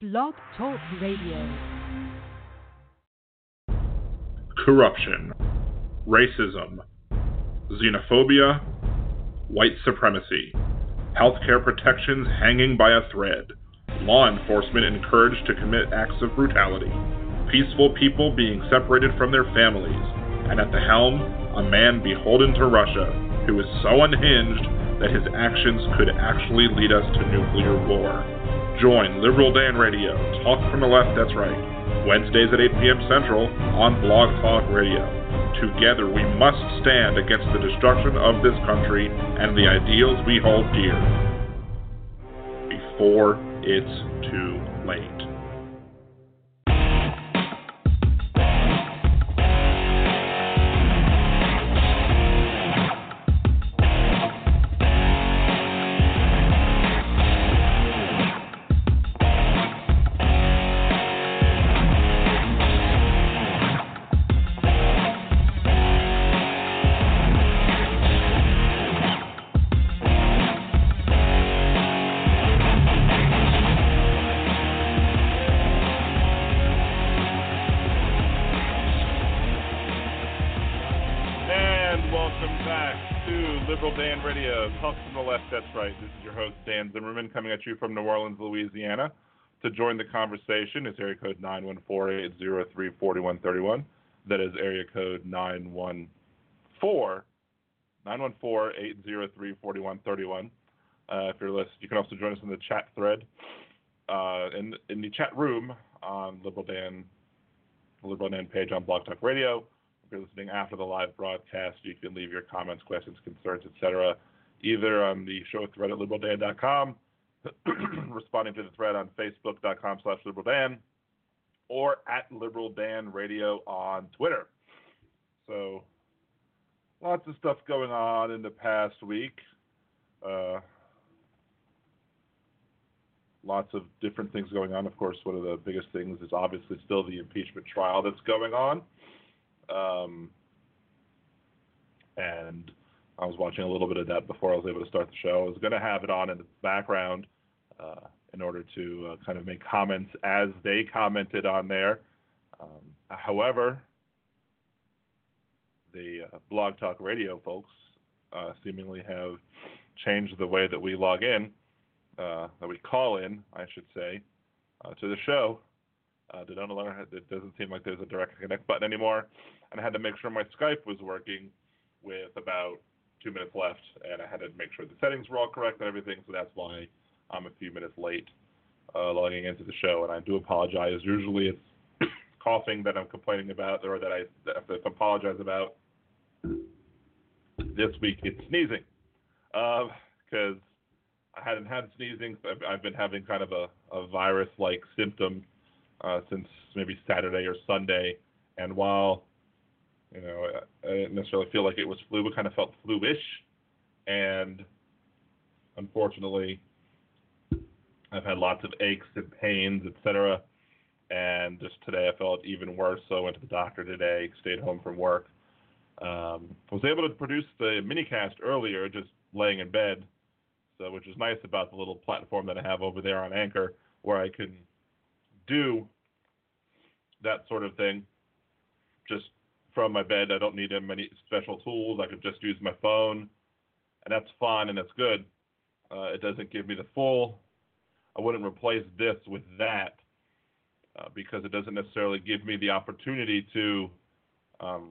Blog Talk Radio. corruption, racism, xenophobia, white supremacy, healthcare protections hanging by a thread, law enforcement encouraged to commit acts of brutality, peaceful people being separated from their families, and at the helm, a man beholden to Russia who is so unhinged that his actions could actually lead us to nuclear war. Join Liberal Dan Radio, Talk from the Left, that's right. Wednesdays at 8 p.m. Central on Blog Talk Radio. Together we must stand against the destruction of this country and the ideals we hold dear. Before it's too late. Zimmerman, coming at you from New Orleans, Louisiana. To join the conversation is area code 914-803-4131. That is area code 914 914-803-4131. Uh, if you're listening, you can also join us in the chat thread, uh, in, in the chat room on Liberal Dan, Liberal Dan page on Blog Talk Radio. If you're listening after the live broadcast, you can leave your comments, questions, concerns, etc., either on the show thread at liberaldan.com, responding to the thread on facebook.com slash liberaldan, or at liberaldan radio on Twitter. So, lots of stuff going on in the past week. Uh, lots of different things going on. Of course, one of the biggest things is obviously still the impeachment trial that's going on. Um, and I was watching a little bit of that before I was able to start the show. I was going to have it on in the background uh, in order to uh, kind of make comments as they commented on there. Um, however, the uh, Blog Talk Radio folks uh, seemingly have changed the way that we log in, uh, that we call in, I should say, uh, to the show. Uh, it doesn't seem like there's a direct connect button anymore, and I had to make sure my Skype was working with about two minutes left, and I had to make sure the settings were all correct and everything. So that's why I'm a few minutes late uh, logging into the show, and I do apologize. Usually it's coughing that I'm complaining about, or that I have to apologize about. This week it's sneezing, because I hadn't had sneezing. I've, been having kind of a, a virus-like symptom uh, since maybe Saturday or Sunday, and while you know I, I didn't necessarily feel like it was flu, but kind of felt flu-ish, and unfortunately, I've had lots of aches and pains, etc. And just today, I felt even worse, so I went to the doctor today, stayed home from work. Um, was able to produce the minicast earlier, just laying in bed, so which is nice about the little platform that I have over there on Anchor, where I can do that sort of thing just from my bed. I don't need many special tools. I could just use my phone, and that's fine and that's good. Uh, it doesn't give me the full. I wouldn't replace this with that uh, because it doesn't necessarily give me the opportunity to um,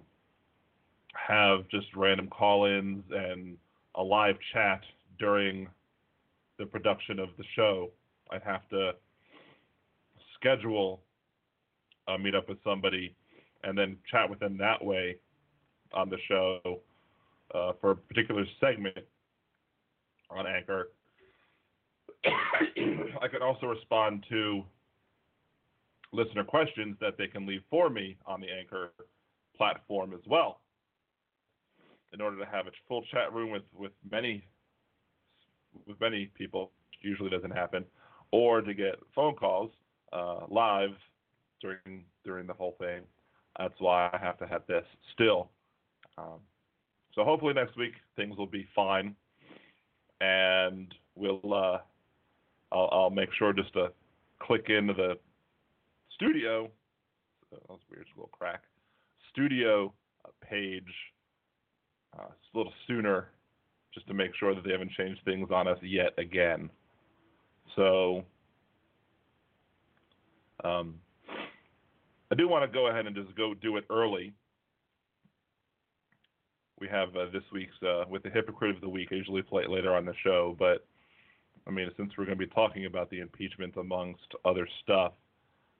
have just random call-ins and a live chat during the production of the show. I'd have to schedule a meet up with somebody and then chat with them that way on the show uh, for a particular segment on Anchor. I can also respond to listener questions that they can leave for me on the Anchor platform as well. In order to have a full chat room with, with many with many people, usually doesn't happen, or to get phone calls uh, live during during the whole thing. That's why I have to have this still. Um, so hopefully next week things will be fine, and we'll uh, I'll, I'll make sure just to click into the studio. That was weird, just a little crack. Studio uh, page uh, a little sooner, just to make sure that they haven't changed things on us yet again. So um, I do want to go ahead and just go do it early. We have uh, this week's uh, with the hypocrite of the week. I usually play it later on the show, but I mean, since we're going to be talking about the impeachment amongst other stuff,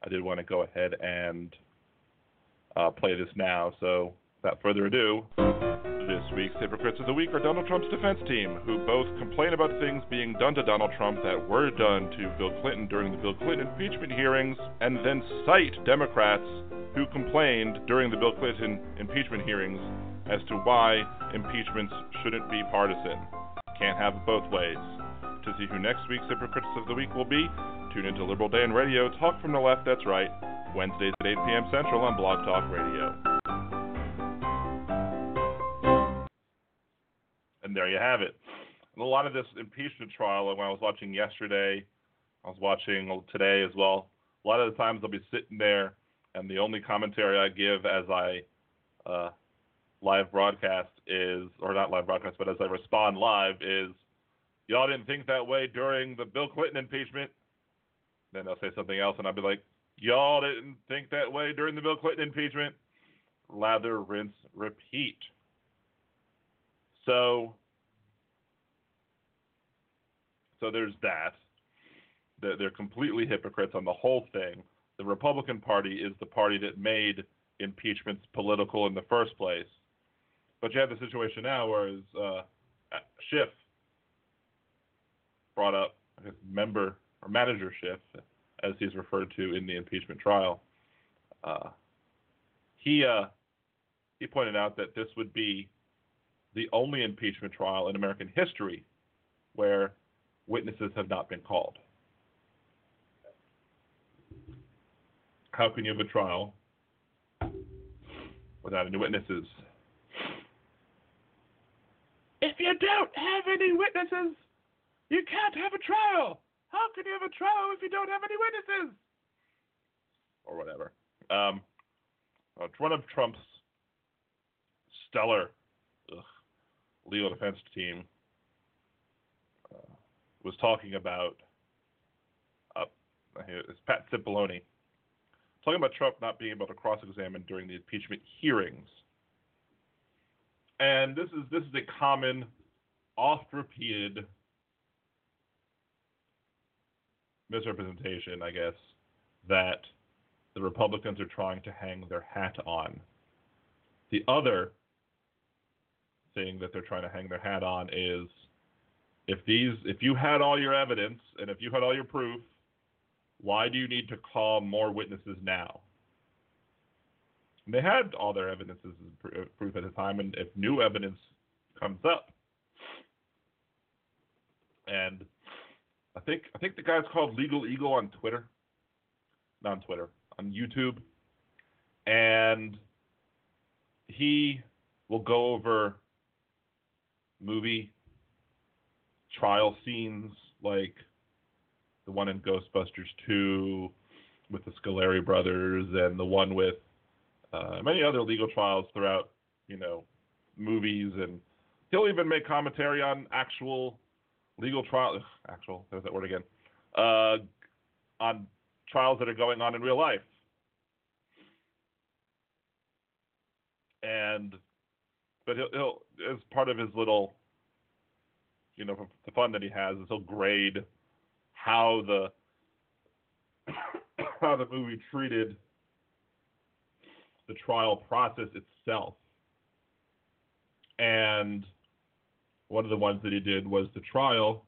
I did want to go ahead and uh, play this now. So, without further ado, this week's hypocrites of the week are Donald Trump's defense team, who both complain about things being done to Donald Trump that were done to Bill Clinton during the Bill Clinton impeachment hearings, and then cite Democrats who complained during the Bill Clinton impeachment hearings as to why impeachments shouldn't be partisan. Can't have it both ways. To see who next week's hypocrites of the week will be, tune into Liberal Dan Radio, Talk from the Left, that's right, Wednesdays at 8 p.m. Central on Blog Talk Radio. And there you have it. And a lot of this impeachment trial, when I was watching yesterday, I was watching today as well. A lot of the times I'll be sitting there, and the only commentary I give as I uh, live broadcast is, or not live broadcast, but as I respond live is, y'all didn't think that way during the Bill Clinton impeachment. Then they'll say something else, and I'll be like, y'all didn't think that way during the Bill Clinton impeachment. Lather, rinse, repeat. So, so there's that. They're completely hypocrites on the whole thing. The Republican Party is the party that made impeachments political in the first place. But you have the situation now where uh, Schiff brought up his member or manager Schiff, as he's referred to in the impeachment trial. Uh, he uh, he pointed out that this would be the only impeachment trial in American history where witnesses have not been called. How can you have a trial without any witnesses? If you don't have any witnesses, you can't have a trial. How can you have a trial if you don't have any witnesses? Or whatever. Um, uh, one of Trump's stellar legal defense team uh, was talking about uh, it's Pat Cipollone talking about Trump not being able to cross-examine during the impeachment hearings and this is this is a common, oft-repeated misrepresentation, I guess, that the Republicans are trying to hang their hat on. The other thing that they're trying to hang their hat on is if these if you had all your evidence and if you had all your proof, why do you need to call more witnesses now? they had all their evidences uh, proof at the time, and if new evidence comes up, and I think I think the guy's called Legal Eagle on Twitter, not on Twitter, on YouTube, and he will go over movie trial scenes like the one in Ghostbusters 2 with the Scoleri brothers and the one with uh, many other legal trials throughout, you know, movies, and he'll even make commentary on actual legal trials. Actual, there's that word again. Uh, on trials that are going on in real life. And, but he'll, he'll as part of his little, you know, the fun that he has is he'll grade how the how the movie treated the trial process itself. And one of the ones that he did was the trial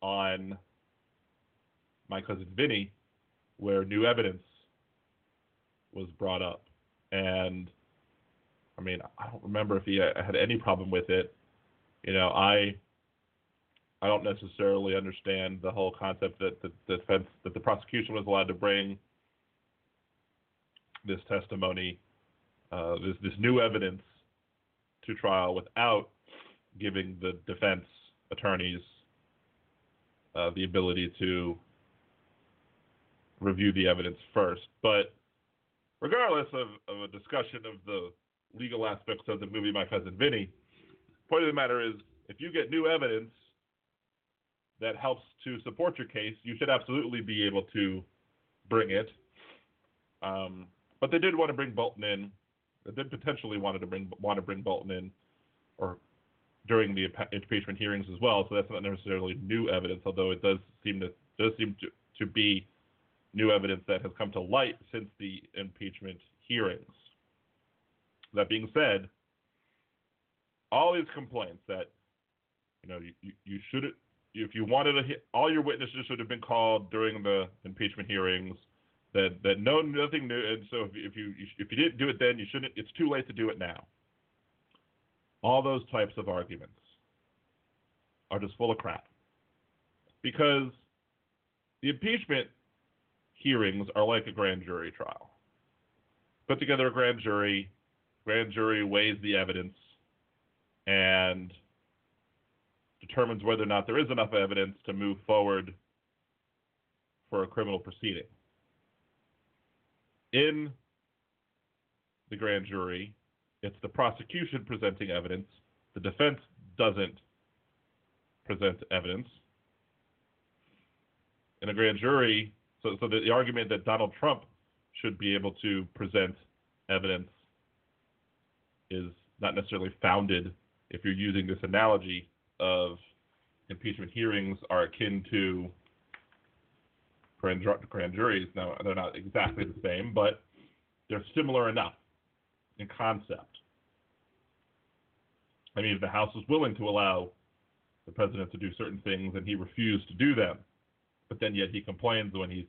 on my cousin Vinny, where new evidence was brought up. And I mean, I don't remember if he had any problem with it. You know, I I don't necessarily understand the whole concept that the defense that the prosecution was allowed to bring this testimony, uh, this this new evidence to trial without giving the defense attorneys uh, the ability to review the evidence first. But regardless of, of a discussion of the legal aspects of the movie My Cousin Vinny, point of the matter is if you get new evidence that helps to support your case, you should absolutely be able to bring it. Um, but they did want to bring Bolton in. They did potentially wanted to bring want to bring Bolton in, or during the impeachment hearings as well. So that's not necessarily new evidence, although it does seem to does seem to, to be new evidence that has come to light since the impeachment hearings. That being said, all these complaints that you know you, you should if you wanted to all your witnesses should have been called during the impeachment hearings that that no nothing new. And so if, if you if you didn't do it then you shouldn't it's too late to do it now. All those types of arguments are just full of crap. Because the impeachment hearings are like a grand jury trial. Put together a grand jury grand jury weighs the evidence and determines whether or not there is enough evidence to move forward for a criminal proceeding. In the grand jury, it's the prosecution presenting evidence. The defense doesn't present evidence. In a grand jury, so, so the, the argument that Donald Trump should be able to present evidence is not necessarily founded if you're using this analogy of impeachment hearings are akin to grand, grand juries. Now, they're not exactly the same, but they're similar enough in concept. I mean, if the House was willing to allow the president to do certain things and he refused to do them, but then yet he complains when he's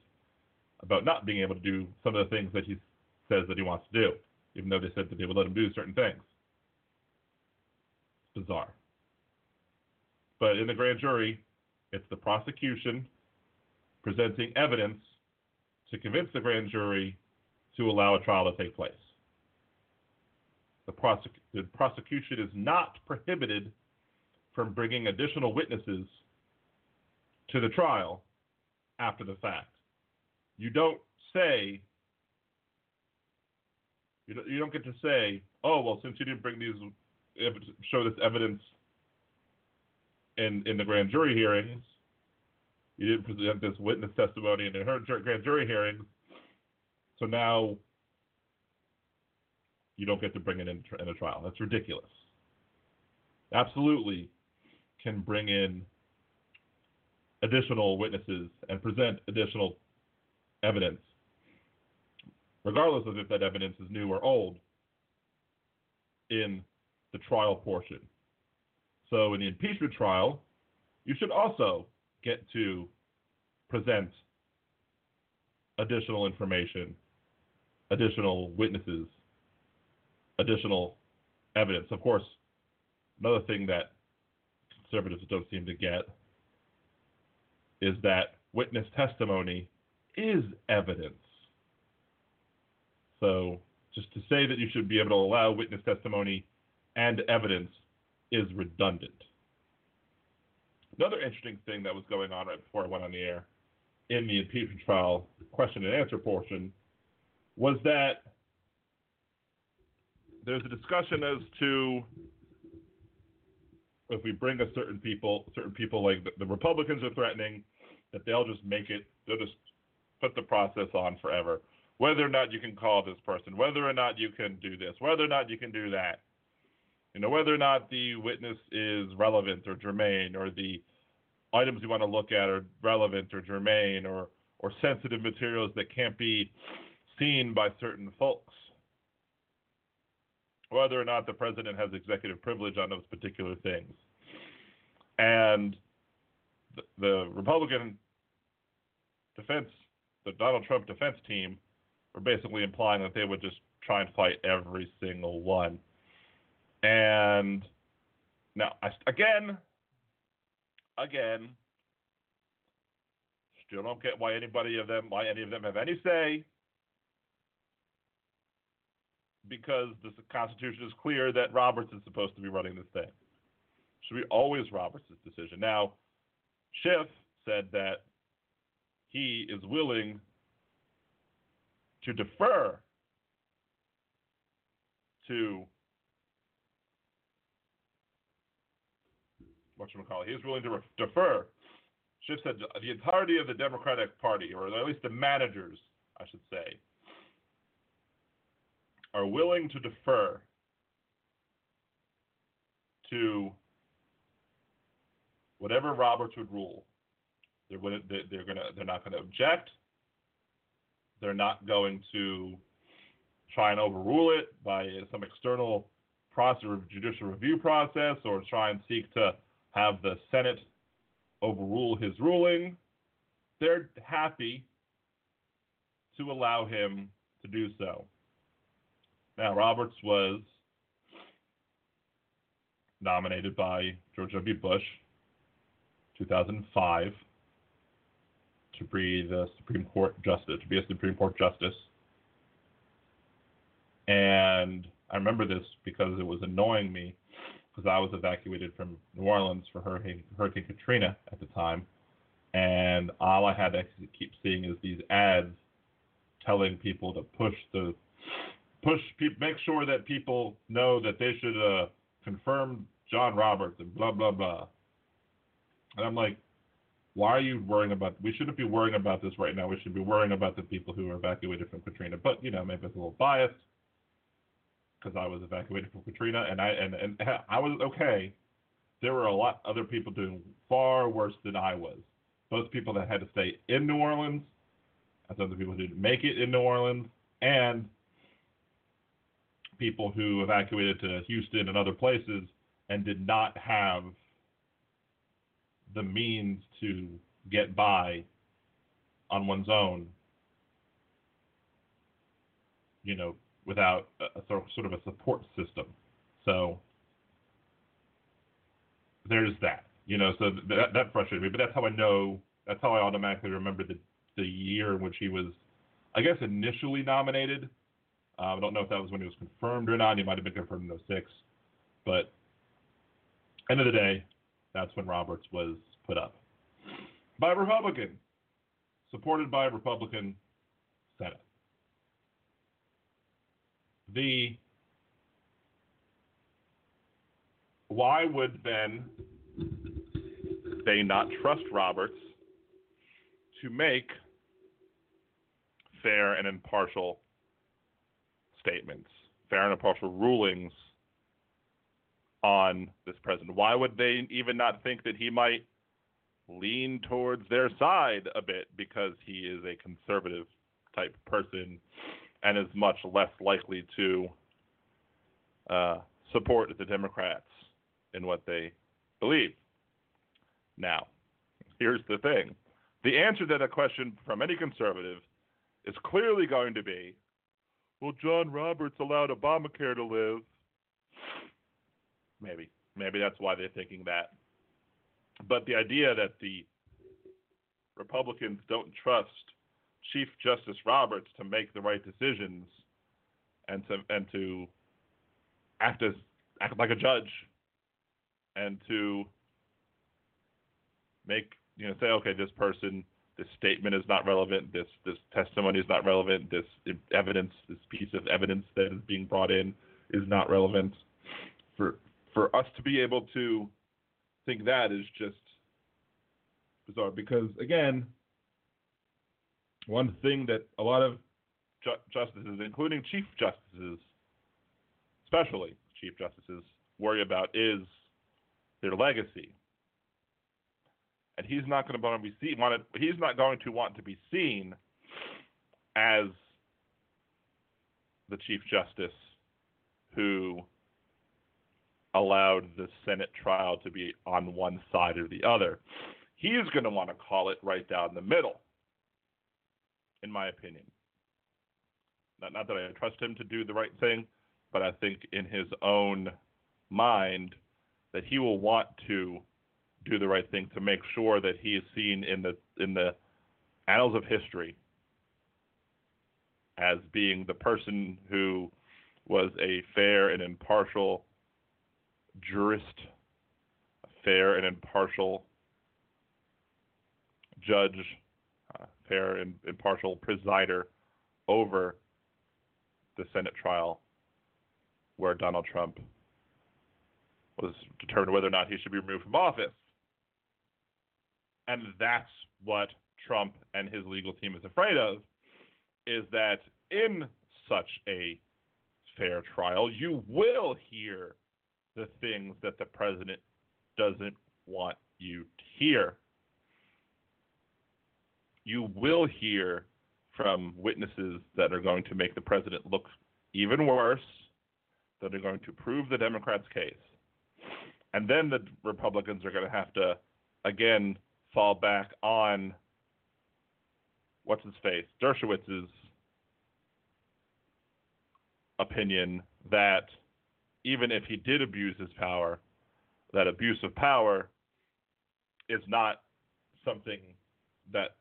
about not being able to do some of the things that he says that he wants to do, even though they said that they would let him do certain things. It's bizarre. But in the grand jury, it's the prosecution presenting evidence to convince the grand jury to allow a trial to take place. The, prosec- the prosecution is not prohibited from bringing additional witnesses to the trial after the fact. You don't say, you don't, you don't get to say, oh, well, since you didn't bring these, show this evidence in in the grand jury hearings. You didn't present this witness testimony in the grand jury hearings, so now you don't get to bring it in, in a trial. That's ridiculous. Absolutely, can bring in additional witnesses and present additional evidence, regardless of if that evidence is new or old, in the trial portion. So in the impeachment trial, you should also get to present additional information, additional witnesses, additional evidence. Of course, another thing that conservatives don't seem to get is that witness testimony is evidence. So just to say that you should be able to allow witness testimony and evidence is redundant. Another interesting thing that was going on right before I went on the air in the impeachment trial question and answer portion was that there's a discussion as to if we bring a certain people, certain people like the, the Republicans are threatening that they'll just make it, they'll just put the process on forever. Whether or not you can call this person, whether or not you can do this, whether or not you can do that you know, whether or not the witness is relevant or germane, or the items you want to look at are relevant or germane, or or sensitive materials that can't be seen by certain folks. Whether or not the president has executive privilege on those particular things. And the, the Republican defense, the Donald Trump defense team, were basically implying that they would just try and fight every single one. And now, again, again, still don't get why anybody of them, why any of them have any say, because the Constitution is clear that Roberts is supposed to be running this thing. Should be always Roberts' decision. Now, Schiff said that he is willing to defer to what should we call? He was willing to defer. Schiff said the entirety of the Democratic Party, or at least the managers, I should say, are willing to defer to whatever Roberts would rule. They're they're gonna they're not going to object. They're not going to try and overrule it by some external process judicial review process, or try and seek to have the Senate overrule his ruling. They're happy to allow him to do so. Now, Roberts was nominated by George W. Bush, 2005, to be the Supreme Court justice, to be a Supreme Court justice. And I remember this because it was annoying me because I was evacuated from New Orleans for Hurricane, Hurricane Katrina at the time, and all I had to keep seeing is these ads telling people to push the push make sure that people know that they should uh, confirm John Roberts and blah blah blah. And I'm like, why are you worrying about? We shouldn't be worrying about this right now. We should be worrying about the people who were evacuated from Katrina. But you know, maybe it's a little biased because I was evacuated from Katrina, and I and, and I was okay. There were a lot other people doing far worse than I was. Both people that had to stay in New Orleans, as other people who didn't make it in New Orleans, and people who evacuated to Houston and other places and did not have the means to get by on one's own, you know, without a, a sort of a support system. So there's that, you know, so that, that frustrated me, but that's how I know, that's how I automatically remember the, the year in which he was, I guess, initially nominated. Uh, I don't know if that was when he was confirmed or not. He might have been confirmed in 06. But end of the day, that's when Roberts was put up by a Republican, supported by a Republican Senate. The why would then they not trust Roberts to make fair and impartial statements, fair and impartial rulings on this president? Why would they even not think that he might lean towards their side a bit because he is a conservative type person and is much less likely to uh, support the Democrats in what they believe. Now, here's the thing the answer to that question from any conservative is clearly going to be well, John Roberts allowed Obamacare to live. Maybe. Maybe that's why they're thinking that. But the idea that the Republicans don't trust Chief Justice Roberts to make the right decisions and to and to act as act like a judge and to make you know say okay this person this statement is not relevant this this testimony is not relevant this evidence this piece of evidence that is being brought in is not relevant for for us to be able to think that is just bizarre because again one thing that a lot of ju- justices, including chief justices, especially chief justices, worry about is their legacy. And he's not going to want to be seen. He's not going to want to be seen as the chief justice who allowed the Senate trial to be on one side or the other. He's going to want to call it right down the middle in my opinion. Not, not that I trust him to do the right thing, but I think in his own mind that he will want to do the right thing to make sure that he is seen in the in the annals of history as being the person who was a fair and impartial jurist, fair and impartial judge fair and impartial presider over the Senate trial where Donald Trump was determined whether or not he should be removed from office. And that's what Trump and his legal team is afraid of is that in such a fair trial, you will hear the things that the president doesn't want you to hear. You will hear from witnesses that are going to make the president look even worse, that are going to prove the Democrats' case. And then the Republicans are going to have to, again, fall back on what's his face, Dershowitz's opinion that even if he did abuse his power, that abuse of power is not something that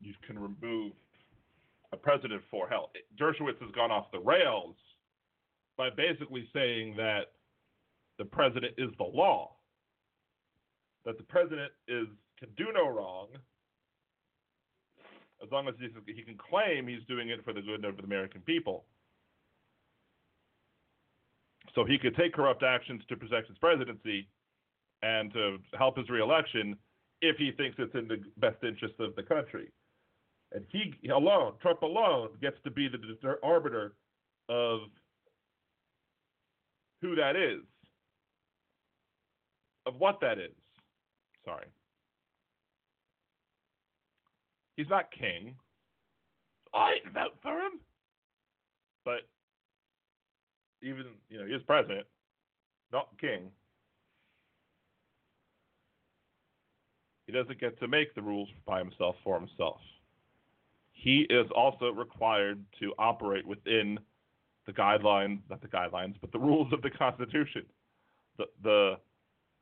you can remove a president for. Hell, Dershowitz has gone off the rails by basically saying that the president is the law, that the president is can do no wrong as long as he can claim he's doing it for the good of the American people. So he could take corrupt actions to protect his presidency and to help his reelection if he thinks it's in the best interest of the country. And he alone, Trump alone, gets to be the arbiter of who that is, of what that is. Sorry. He's not king. I vote for him. But even, you know, he is president, not king. He doesn't get to make the rules by himself for himself. He is also required to operate within the guidelines, not the guidelines, but the rules of the Constitution, the, the,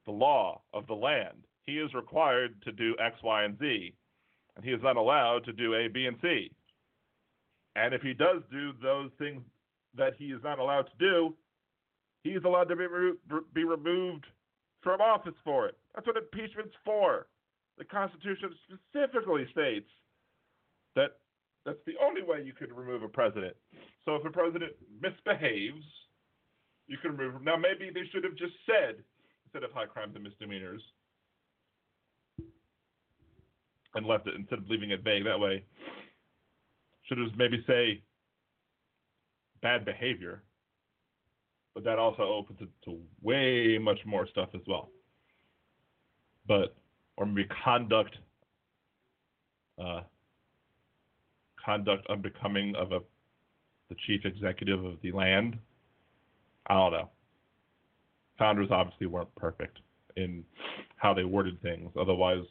the law of the land. He is required to do X, Y, and Z, and he is not allowed to do A, B, and C. And if he does do those things that he is not allowed to do, he's allowed to be, re- be removed from office for it. That's what impeachment's for. The Constitution specifically states that that's the only way you can remove a president. So if a president misbehaves, you can remove him. Now maybe they should have just said instead of high crimes and misdemeanors and left it instead of leaving it vague that way. Should have maybe say bad behavior, but that also opens it to way much more stuff as well. But or maybe conduct uh, conduct unbecoming of a the chief executive of the land. I don't know. Founders obviously weren't perfect in how they worded things. Otherwise,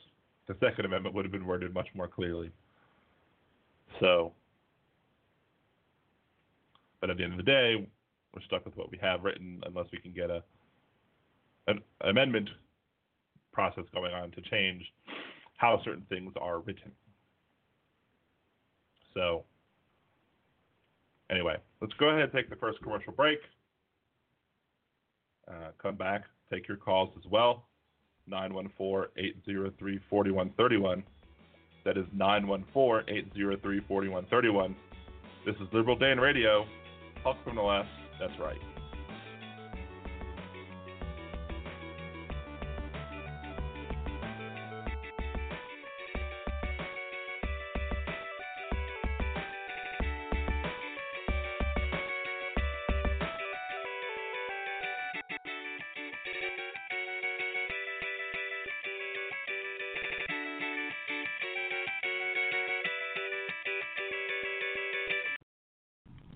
the Second Amendment would have been worded much more clearly. So, but at the end of the day, we're stuck with what we have written unless we can get a an amendment process going on to change how certain things are written. So, anyway, let's go ahead and take the first commercial break. Uh, come back, take your calls as well. 914 803 4131. That is 914 803 4131. This is Liberal Dan Radio. Talk from the left. That's right.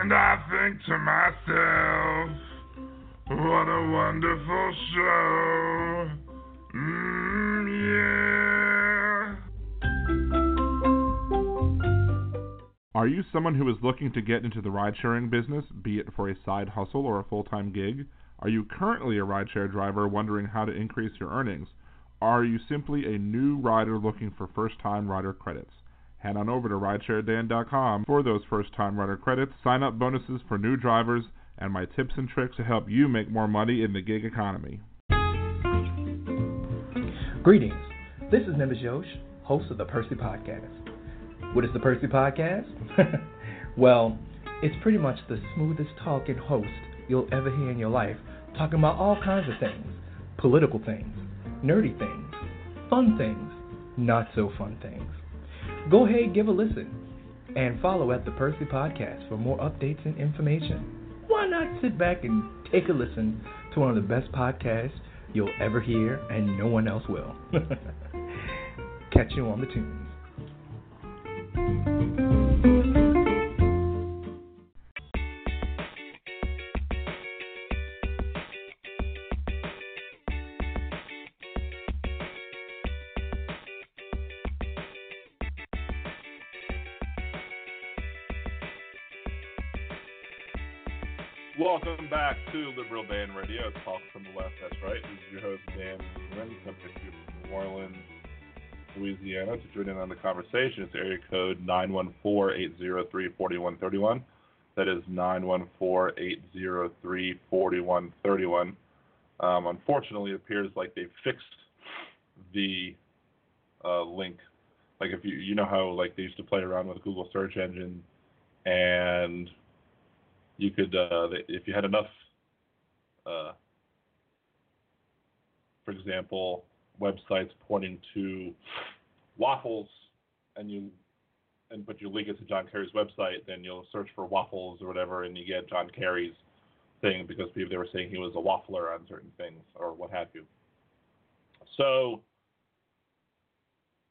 And I think to myself, what a wonderful show. Mm, yeah. Are you someone who is looking to get into the ride sharing business, be it for a side hustle or a full time gig? Are you currently a rideshare driver wondering how to increase your earnings? Are you simply a new rider looking for first time rider credits? Head on over to ridesharedan.com for those first time rider credits, sign up bonuses for new drivers, and my tips and tricks to help you make more money in the gig economy. Greetings. This is Nimbus Yosh, host of the Percy Podcast. What is the Percy Podcast? well, it's pretty much the smoothest talking host you'll ever hear in your life, talking about all kinds of things political things, nerdy things, fun things, not so fun things. Go ahead, give a listen, and follow at the Percy Podcast for more updates and information. Why not sit back and take a listen to one of the best podcasts you'll ever hear, and no one else will? Catch you on the tunes. To Liberal Dan Radio. Talk from the left. That's right. This is your host Dan to you from New Orleans, Louisiana. To join in on the conversation, it's area code nine one four eight zero three forty one thirty one. That is nine one four eight zero three forty one thirty one. Um, unfortunately, it appears like they fixed the uh, link. Like if you you know how like they used to play around with Google search engine and you could uh, if you had enough uh, for example websites pointing to waffles and you and but you link it to John Kerry's website then you'll search for waffles or whatever and you get John Kerry's thing because people they were saying he was a waffler on certain things or what have you. So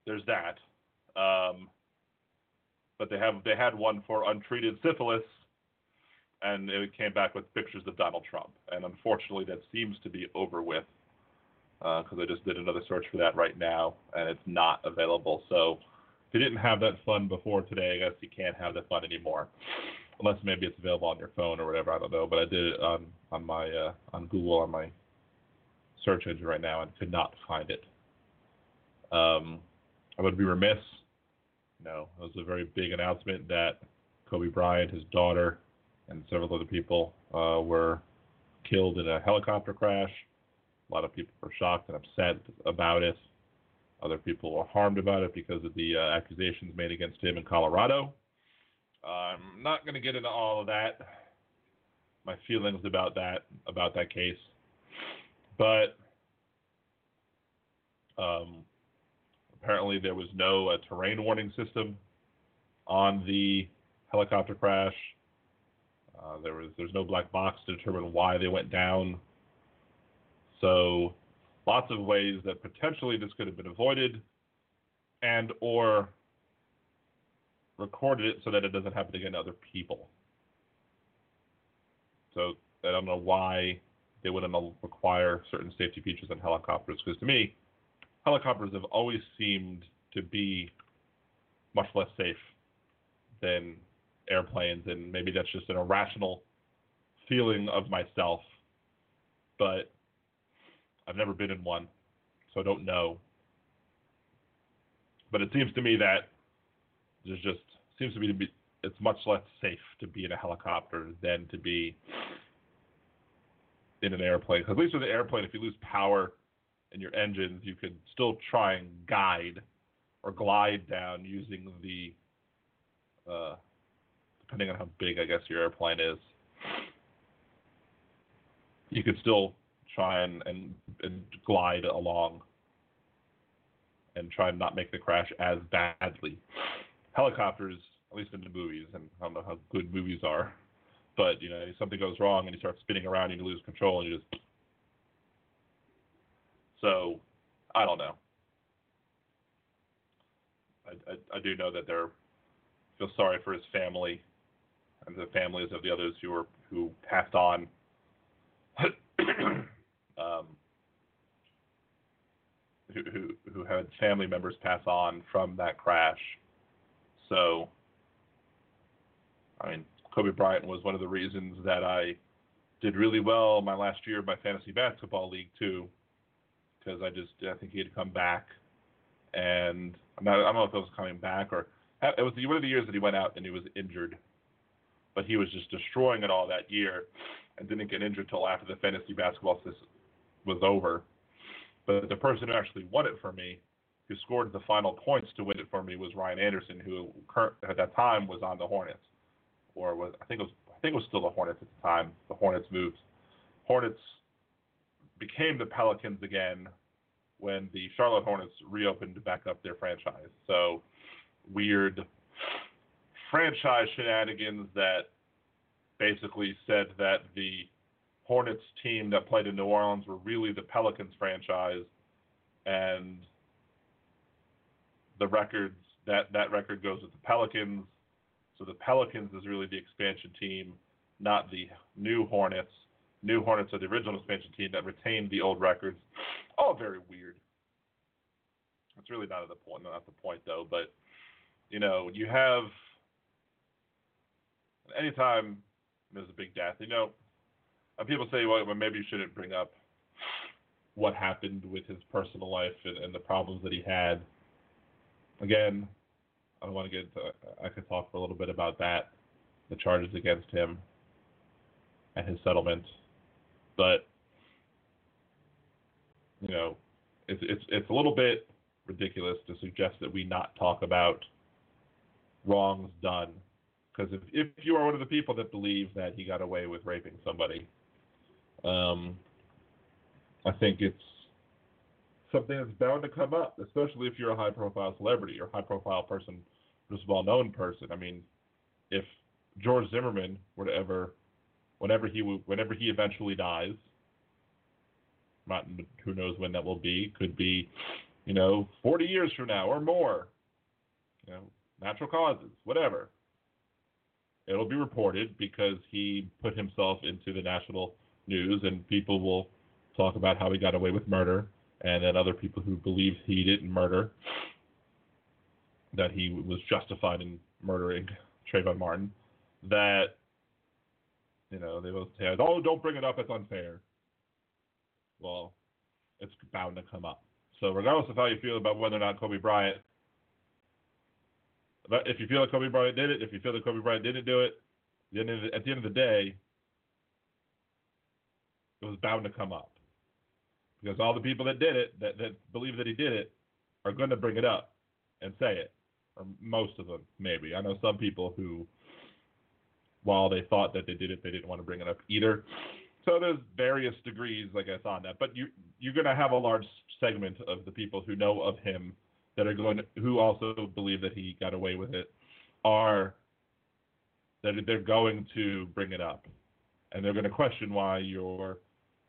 there's that. Um, but they have they had one for untreated syphilis and it came back with pictures of Donald Trump. And unfortunately, that seems to be over with because uh, I just did another search for that right now, and it's not available. So if you didn't have that fun before today, I guess you can't have that fun anymore, unless maybe it's available on your phone or whatever. I don't know, but I did it on on my uh, on Google on my search engine right now and could not find it. Um, I would be remiss. No, it was a very big announcement that Kobe Bryant, his daughter, and several other people uh, were killed in a helicopter crash. A lot of people were shocked and upset about it. Other people were harmed about it because of the uh, accusations made against him in Colorado. I'm not going to get into all of that, my feelings about that about that case, but um, apparently there was no uh, terrain warning system on the helicopter crash. Uh, there was there's no black box to determine why they went down. So lots of ways that potentially this could have been avoided and or recorded it so that it doesn't happen again to other people. So I don't know why they wouldn't require certain safety features on helicopters because to me, helicopters have always seemed to be much less safe than airplanes, and maybe that's just an irrational feeling of myself. But I've never been in one, so I don't know. But it seems to me that there's just seems to me to be it's much less safe to be in a helicopter than to be in an airplane. At least with an airplane, if you lose power in your engines, you could still try and guide or glide down using the, uh, depending on how big I guess your airplane is. You could still try and, and, and glide along and try and not make the crash as badly. Helicopters, at least in the movies, and I don't know how good movies are, but you know, if something goes wrong and you start spinning around and you lose control and you just. So, I don't know. I, I, I do know that they're feel sorry for his family and the families of the others who were who passed on. um, who, who who had family members pass on from that crash. So, I mean, Kobe Bryant was one of the reasons that I did really well my last year of my fantasy basketball league too, because I just I think he had come back, and I'm not, I don't know if it was coming back or it was one of the years that he went out and he was injured, but he was just destroying it all that year, and didn't get injured till after the fantasy basketball season was over. But the person who actually won it for me, who scored the final points to win it for me, was Ryan Anderson, who at that time was on the Hornets, or was I think it was I think it was still the Hornets at the time. The Hornets moved. Hornets became the Pelicans again when the Charlotte Hornets reopened back up their franchise. So weird franchise shenanigans that basically said that the Hornets team that played in New Orleans were really the Pelicans franchise, and the records that that record goes with the Pelicans. So the Pelicans is really the expansion team, not the new Hornets. New Hornets are the original expansion team that retained the old records. All very weird. It's really not at the point, not the point though. But you know, you have anytime there's a big death, you know, people say, well, maybe you shouldn't bring up what happened with his personal life and, and the problems that he had. Again, I don't want to get into, I could talk for a little bit about that, the charges against him and his settlement. But, you know, it's, it's, it's a little bit ridiculous to suggest that we not talk about wrongs done. Because if, if you are one of the people that believe that he got away with raping somebody, um, I think it's something that's bound to come up, especially if you're a high profile celebrity or high profile person, just well known person. I mean, if George Zimmerman were to ever, whenever he whenever he eventually dies, not who knows when that will be, could be, you know, 40 years from now or more, you know, natural causes, whatever. It'll be reported because he put himself into the national news, and people will talk about how he got away with murder, and then other people who believe he didn't murder, that he was justified in murdering Trayvon Martin, that you know they will say, "Oh, don't bring it up; it's unfair." Well, it's bound to come up. So, regardless of how you feel about whether or not Kobe Bryant, if you feel like Kobe Bryant did it, if you feel that Kobe Bryant didn't do it, then at the end of the day, it was bound to come up because all the people that did it, that, that believe that he did it, are going to bring it up and say it, or most of them, maybe. I know some people who, while they thought that they did it, they didn't want to bring it up either. So there's various degrees, like I guess, on that. But you you're going to have a large segment of the people who know of him that are going to, who also believe that he got away with it, are that they're going to bring it up, and they're going to question why you're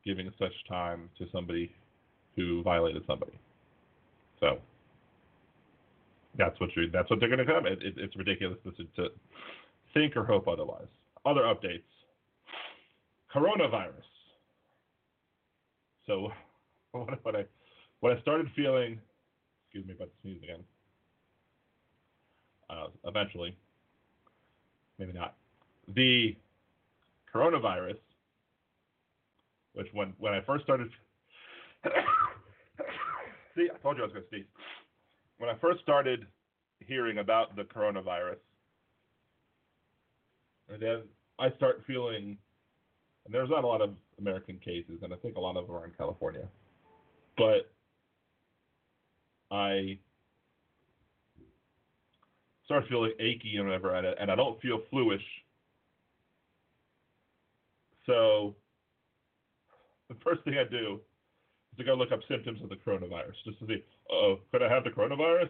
giving such time to somebody who violated somebody. So that's what you that's what they're going to come. It, it, it's ridiculous to, to think or hope otherwise. Other updates: coronavirus. So what I what I started feeling, excuse me about the sneeze again. Uh, eventually, maybe not. The coronavirus which when when I first started, see, I told you I was going to sneeze. When I first started hearing about the coronavirus, and then I start feeling and there's not a lot of American cases, and I think a lot of them are in California. But I start feeling achy and whatever, and I, and I don't feel fluish. So the first thing I do is to go look up symptoms of the coronavirus just to see, oh, could I have the coronavirus?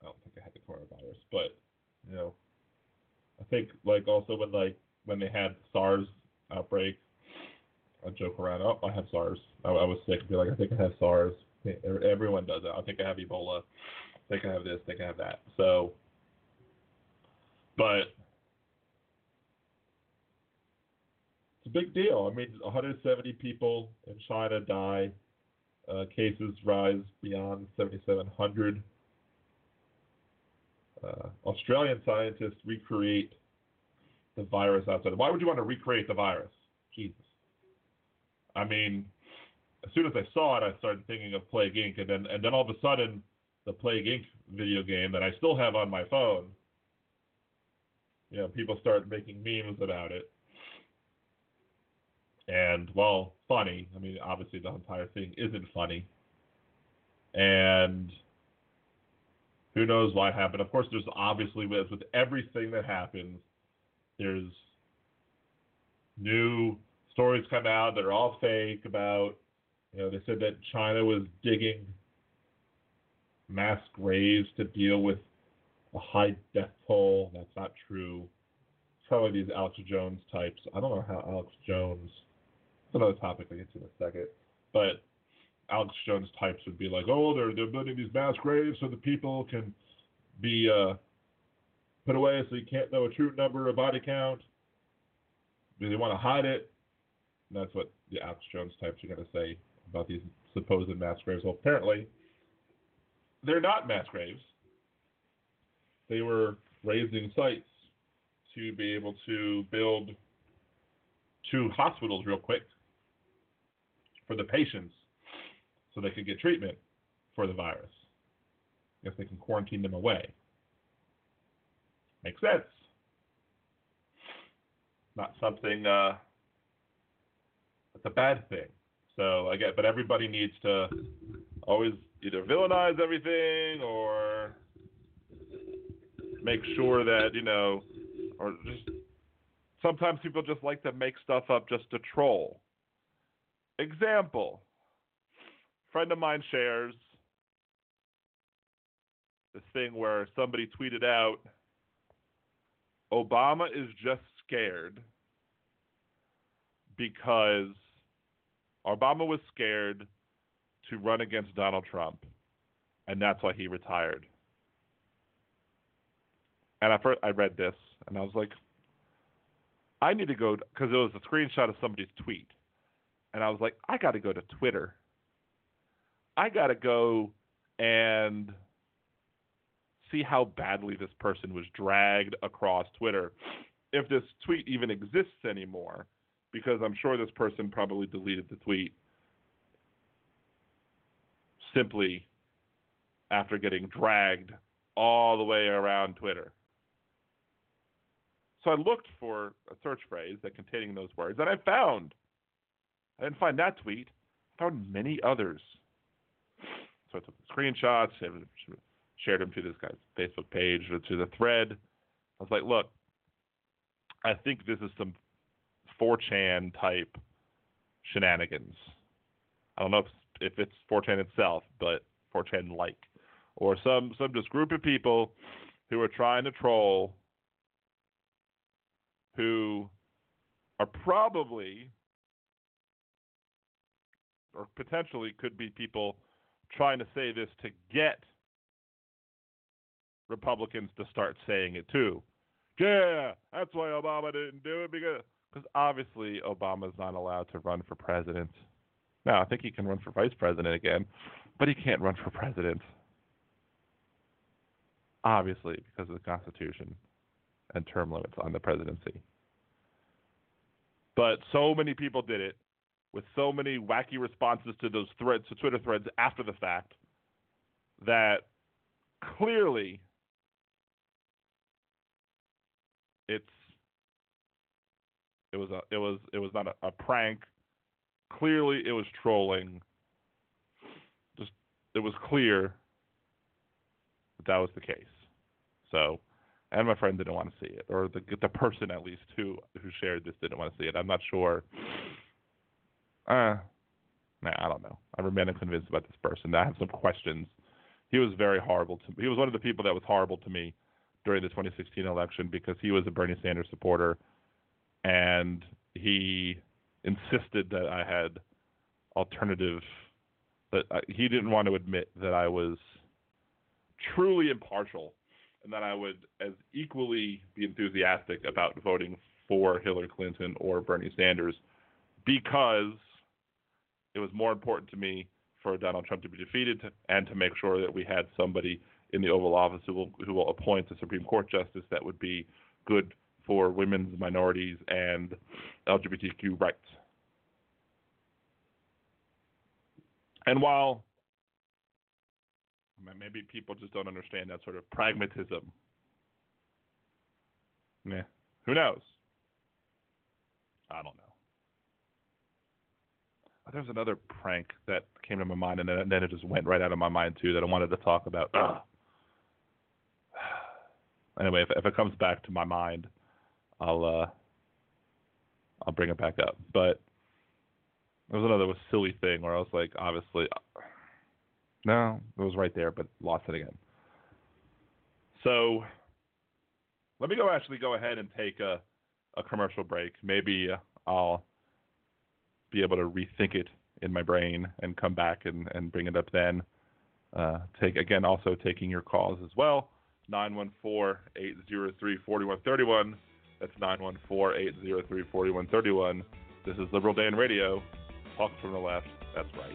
I don't think I had the coronavirus, but you know, I think like also when like when they had SARS outbreak, I joke around, oh, I have SARS. I, I was sick. Be like, I think I have SARS. Everyone does it. I think I have Ebola. I think I have this. I think I have that. So, but it's a big deal. I mean, 170 people in China die. Uh, cases rise beyond 7,700. Uh, Australian scientists recreate the virus outside. Why would you want to recreate the virus? Jesus. I mean, as soon as I saw it, I started thinking of Plague Inc. And then, and then all of a sudden, the Plague Inc. video game that I still have on my phone, you know, people start making memes about it. And, well, funny. I mean, obviously, the entire thing isn't funny. And who knows what happened? Of course, there's obviously, with, with everything that happens, there's new stories come out that are all fake about, you know, they said that China was digging mass graves to deal with a high death toll. That's not true. Probably these Alex Jones types. I don't know how Alex Jones. That's another topic we'll get to in a second. But Alex Jones types would be like, oh, they're they're building these mass graves so the people can be uh, put away, so you can't know a true number or body count. Do they want to hide it? And that's what the Alex Jones types are going to say about these supposed mass graves. Well, apparently, they're not mass graves. They were razing sites to be able to build two hospitals real quick for the patients so they could get treatment for the virus. If they can quarantine them away. Makes sense. Not something uh, that's a bad thing. So I get, but everybody needs to always either villainize everything or make sure that you know, or just sometimes people just like to make stuff up just to troll. Example: friend of mine shares this thing where somebody tweeted out, Obama is just scared because Obama was scared to run against Donald Trump, and that's why he retired. And I first I read this, and I was like, I need to go because it was a screenshot of somebody's tweet, and I was like, I got to go to Twitter. I got to go and see how badly this person was dragged across Twitter, if this tweet even exists anymore, because I'm sure this person probably deleted the tweet simply after getting dragged all the way around Twitter. So I looked for a search phrase that containing those words, and I found. I didn't find that tweet. I found many others. So I took screenshots, shared them to this guy's Facebook page to the thread. I was like, look, I think this is some 4chan type shenanigans. I don't know if, if it's 4chan itself, but 4chan like, or some some just group of people who are trying to troll, who are probably or potentially could be people trying to say this to get Republicans to start saying it too. Yeah, that's why Obama didn't do it because because obviously Obama's not allowed to run for president. Now I think he can run for vice president again, but he can't run for president. Obviously, because of the Constitution and term limits on the presidency. But so many people did it with so many wacky responses to those threads, to Twitter threads after the fact, that clearly it's It was a it was it was not a, a prank. Clearly, it was trolling. Just it was clear that that was the case. So, and my friend didn't want to see it, or the the person at least who who shared this didn't want to see it. I'm not sure. Uh, nah, I don't know. I remain unconvinced about this person. I have some questions. He was very horrible to me. He was one of the people that was horrible to me during the 2016 election because he was a Bernie Sanders supporter, and he insisted that I had alternative. That I, he didn't want to admit that I was truly impartial and that I would as equally be enthusiastic about voting for Hillary Clinton or Bernie Sanders because it was more important to me for Donald Trump to be defeated and to make sure that we had somebody in the Oval Office who will who will appoint a Supreme Court justice that would be good for women's minorities and LGBTQ rights. And while maybe people just don't understand that sort of pragmatism, yeah, who knows? I don't know. There's another prank that came to my mind, and then, it just went right out of my mind too that I wanted to talk about. Ugh. Anyway, if, if it comes back to my mind, I'll uh, I'll bring it back up. But there was another silly thing where I was like, obviously, no, it was right there, but lost it again. So let me go actually go ahead and take a a commercial break. Maybe I'll be able to rethink it in my brain and come back and, and bring it up then. Uh, take again, also taking your calls as well. 914-803-4131. That's 914-803-4131. This is Liberal Dan Radio. Talk from the left. That's right.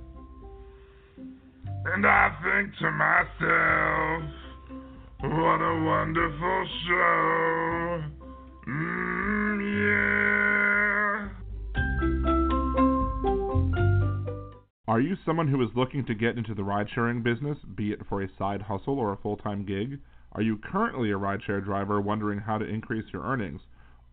And I think to myself, what a wonderful show. Mm, yeah. Are you someone who is looking to get into the ride sharing business, be it for a side hustle or a full time gig? Are you currently a rideshare driver wondering how to increase your earnings?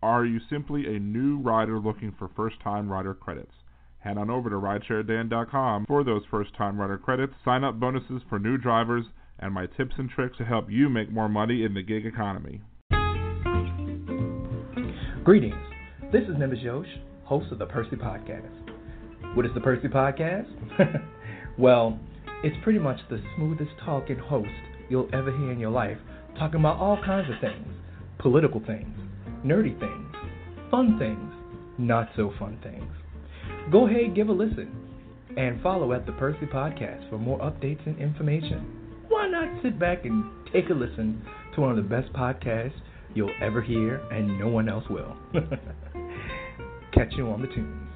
Are you simply a new rider looking for first time rider credits? Head on over to ridesharedan.com for those first time rider credits, sign up bonuses for new drivers, and my tips and tricks to help you make more money in the gig economy. Greetings. This is Nimbus Yosh, host of the Percy Podcast. What is the Percy Podcast? well, it's pretty much the smoothest talking host you'll ever hear in your life, talking about all kinds of things political things, nerdy things, fun things, not so fun things. Go ahead, give a listen. And follow at the Percy Podcast for more updates and information. Why not sit back and take a listen to one of the best podcasts you'll ever hear, and no one else will. Catch you on the tunes.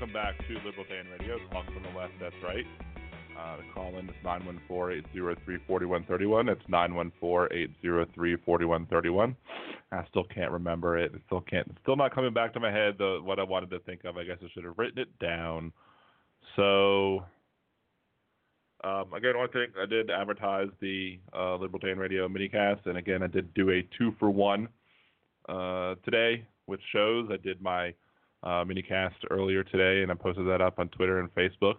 Welcome back to Liberal Dan Radio, Talk from the Left, that's right. Uh, the call in is 914-803-4131. It's 914-803-4131. I still can't remember it. It still can't. Still not coming back to my head. The what I wanted to think of. I guess I should have written it down. So um, again, one thing I did advertise the uh, Liberal Dan Radio minicast, and again I did do a two for one uh, today with shows. I did my uh, minicast earlier today, and I posted that up on Twitter and Facebook.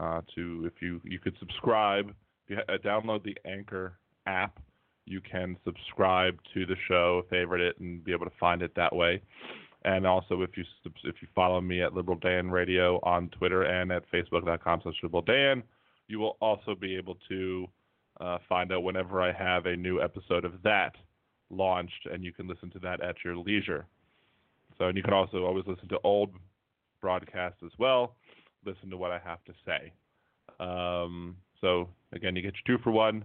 Uh, to if you you could subscribe, you ha- uh, download the Anchor app, you can subscribe to the show, favorite it, and be able to find it that way. And also, if you if you follow me at Liberal Dan Radio on Twitter and at Facebook.com/slash Liberal Dan, you will also be able to uh, find out whenever I have a new episode of that launched, and you can listen to that at your leisure. So, and you can also always listen to old broadcasts as well. Listen to what I have to say. Um, so again, you get your two for one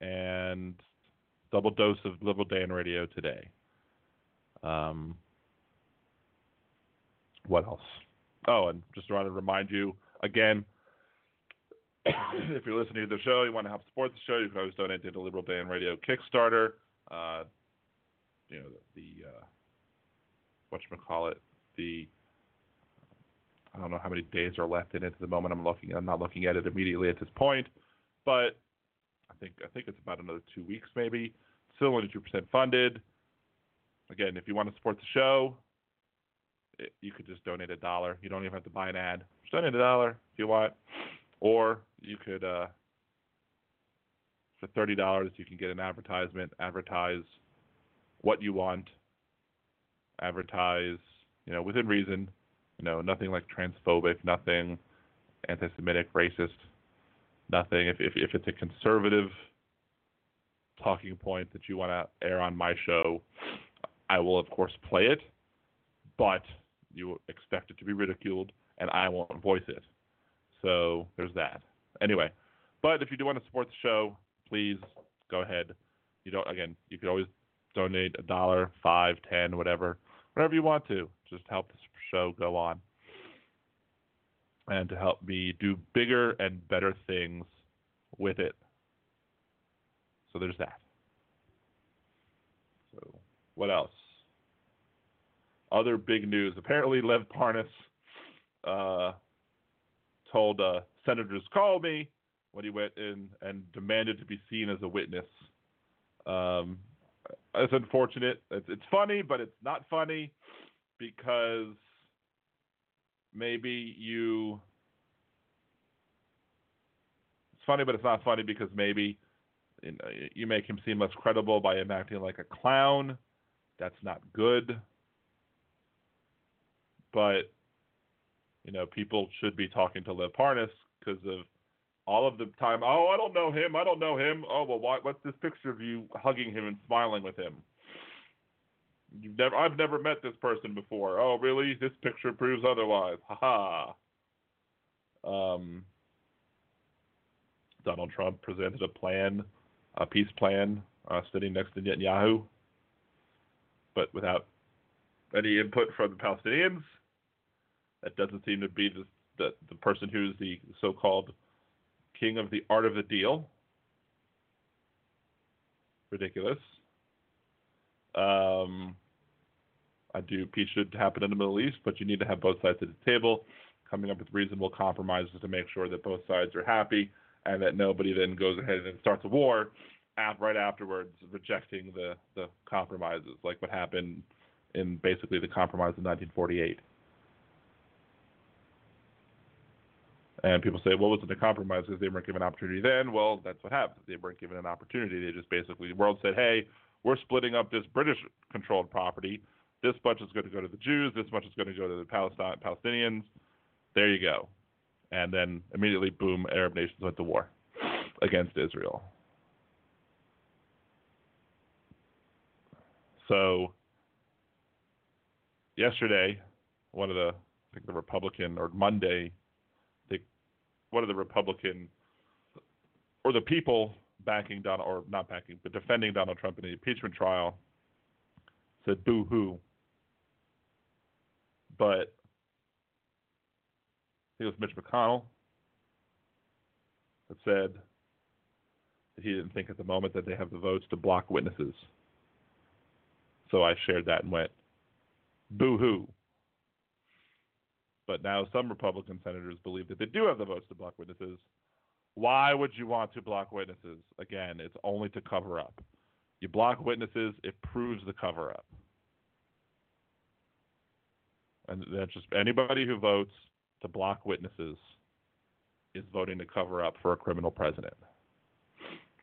and double dose of Liberal Day Dan Radio today. Um, what else? Oh, and just wanted to remind you again. if you're listening to the show, you want to help support the show, you can always donate to the Liberal Day Dan Radio Kickstarter. Uh, you know the, the uh, what you call it the I don't know how many days are left in it at the moment. I'm looking. I'm not looking at it immediately at this point, but I think I think it's about another two weeks maybe. Still only two percent funded. Again, if you want to support the show, it, you could just donate a dollar. You don't even have to buy an ad. Just donate a dollar if you want, or you could uh, for thirty dollars you can get an advertisement. Advertise what you want. Advertise, you know, within reason you know, nothing like transphobic, nothing anti-Semitic, racist, nothing. If if, if it's a conservative talking point that you want to air on my show, I will of course play it, but you expect it to be ridiculed, and I won't voice it. So there's that. Anyway, but if you do want to support the show, please go ahead. You don't again. You could always donate a dollar, five, ten, whatever, whatever you want to. Just help the show go on and to help me do bigger and better things with it. So there's that. So what else? Other big news. Apparently, Lev Parnas uh, told uh, senators call me when he went in and demanded to be seen as a witness. Um, it's unfortunate. It's, it's funny, but it's not funny because maybe you it's funny but it's not funny because maybe you, know, you make him seem less credible by him acting like a clown that's not good but you know people should be talking to Lev Parnas because of all of the time oh I don't know him I don't know him oh well why, what's this picture of you hugging him and smiling with him You've never, I've never met this person before. Oh, really? This picture proves otherwise. Ha ha. Um, Donald Trump presented a plan, a peace plan, uh, sitting next to Netanyahu, but without any input from the Palestinians. That doesn't seem to be the the, the person who's the so-called king of the art of the deal. Ridiculous. Um, I do peace should happen in the Middle East, but you need to have both sides at the table, coming up with reasonable compromises to make sure that both sides are happy and that nobody then goes ahead and starts a war right afterwards, rejecting the, the compromises, like what happened in basically the compromise of 1948. And people say, well, was it a compromise because they weren't given an opportunity then? Well, that's what happened. They weren't given an opportunity. They just basically, the world said, hey, we're splitting up this British controlled property. This much is going to go to the Jews. This much is going to go to the Palestine, Palestinians. There you go. And then immediately, boom, Arab nations went to war against Israel. So, yesterday, one of the, I think the Republican, or Monday, one of the Republican, or the people backing Donald, or not backing, but defending Donald Trump in the impeachment trial said boo hoo. But I think it was Mitch McConnell that said that he didn't think at the moment that they have the votes to block witnesses. So I shared that and went, boo hoo. But now some Republican senators believe that they do have the votes to block witnesses. Why would you want to block witnesses? Again, it's only to cover up. You block witnesses, it proves the cover up. And that's just anybody who votes to block witnesses is voting to cover up for a criminal president.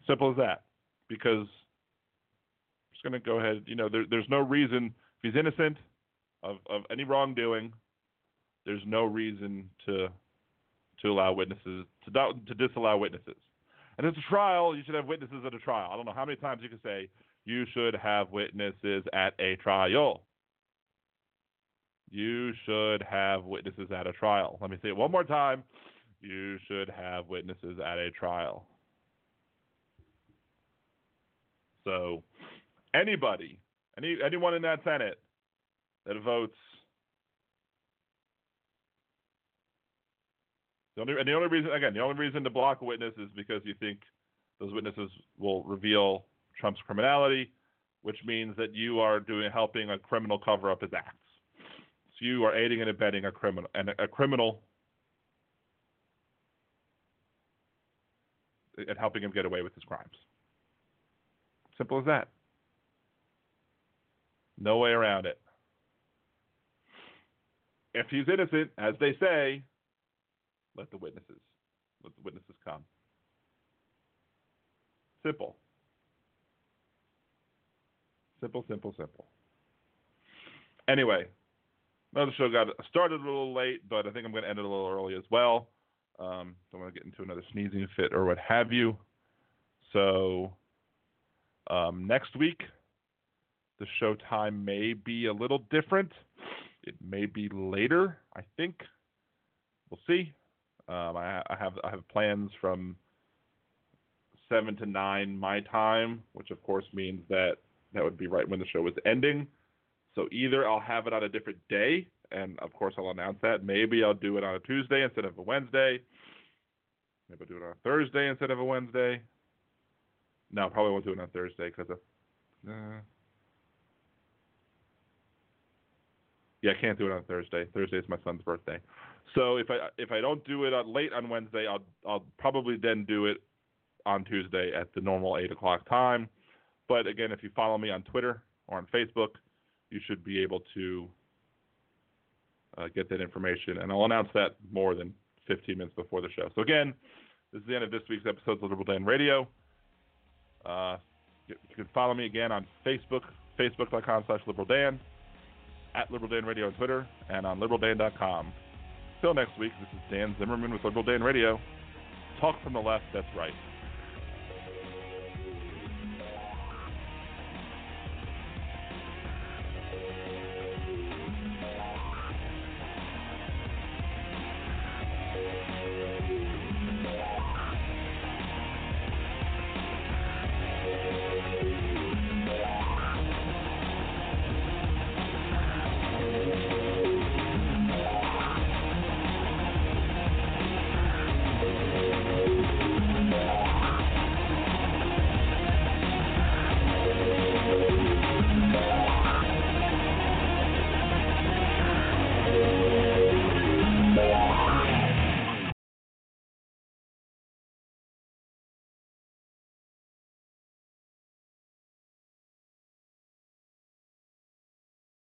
Simple as that. Because I'm just going to go ahead, you know, there, there's no reason, if he's innocent of, of any wrongdoing, there's no reason to to allow witnesses to to disallow witnesses. And it's a trial. You should have witnesses at a trial. I don't know how many times you can say you should have witnesses at a trial. You should have witnesses at a trial. Let me say it one more time. You should have witnesses at a trial. So, anybody, any anyone in that Senate that votes The only, and the only reason, again, the only reason to block a witness is because you think those witnesses will reveal Trump's criminality, which means that you are doing helping a criminal cover up his acts. So you are aiding and abetting a criminal and a, a criminal and helping him get away with his crimes. Simple as that. No way around it. If he's innocent, as they say, let the witnesses let the witnesses come. Simple. Simple, simple, simple. Anyway, another show got started a little late, but I think I'm going to end it a little early as well. Um, don't want to get into another sneezing fit or what have you. So um, next week, the show time may be a little different. It may be later. I think. We'll see. Um, I, I, have I have plans from seven to nine my time, which of course means that that would be right when the show is ending. So either I'll have it on a different day, and of course I'll announce that. Maybe I'll do it on a Tuesday instead of a Wednesday. Maybe I'll do it on a Thursday instead of a Wednesday. No, probably won't do it on Thursday because of. Uh, yeah, I can't do it on Thursday. Thursday is my son's birthday. So if I if I don't do it late on Wednesday, I'll I'll probably then do it on Tuesday at the normal eight o'clock time. But again, if you follow me on Twitter or on Facebook, you should be able to uh, get that information, and I'll announce that more than 15 minutes before the show. So again, this is the end of this week's episode of Liberal Dan Radio. Uh, you can follow me again on Facebook, facebook.com slash liberaldan, at Liberal Dan Radio on Twitter, and on liberaldan.com. Till next week, this is Dan Zimmerman with Liberal Dan Radio. Talk from the left, that's right.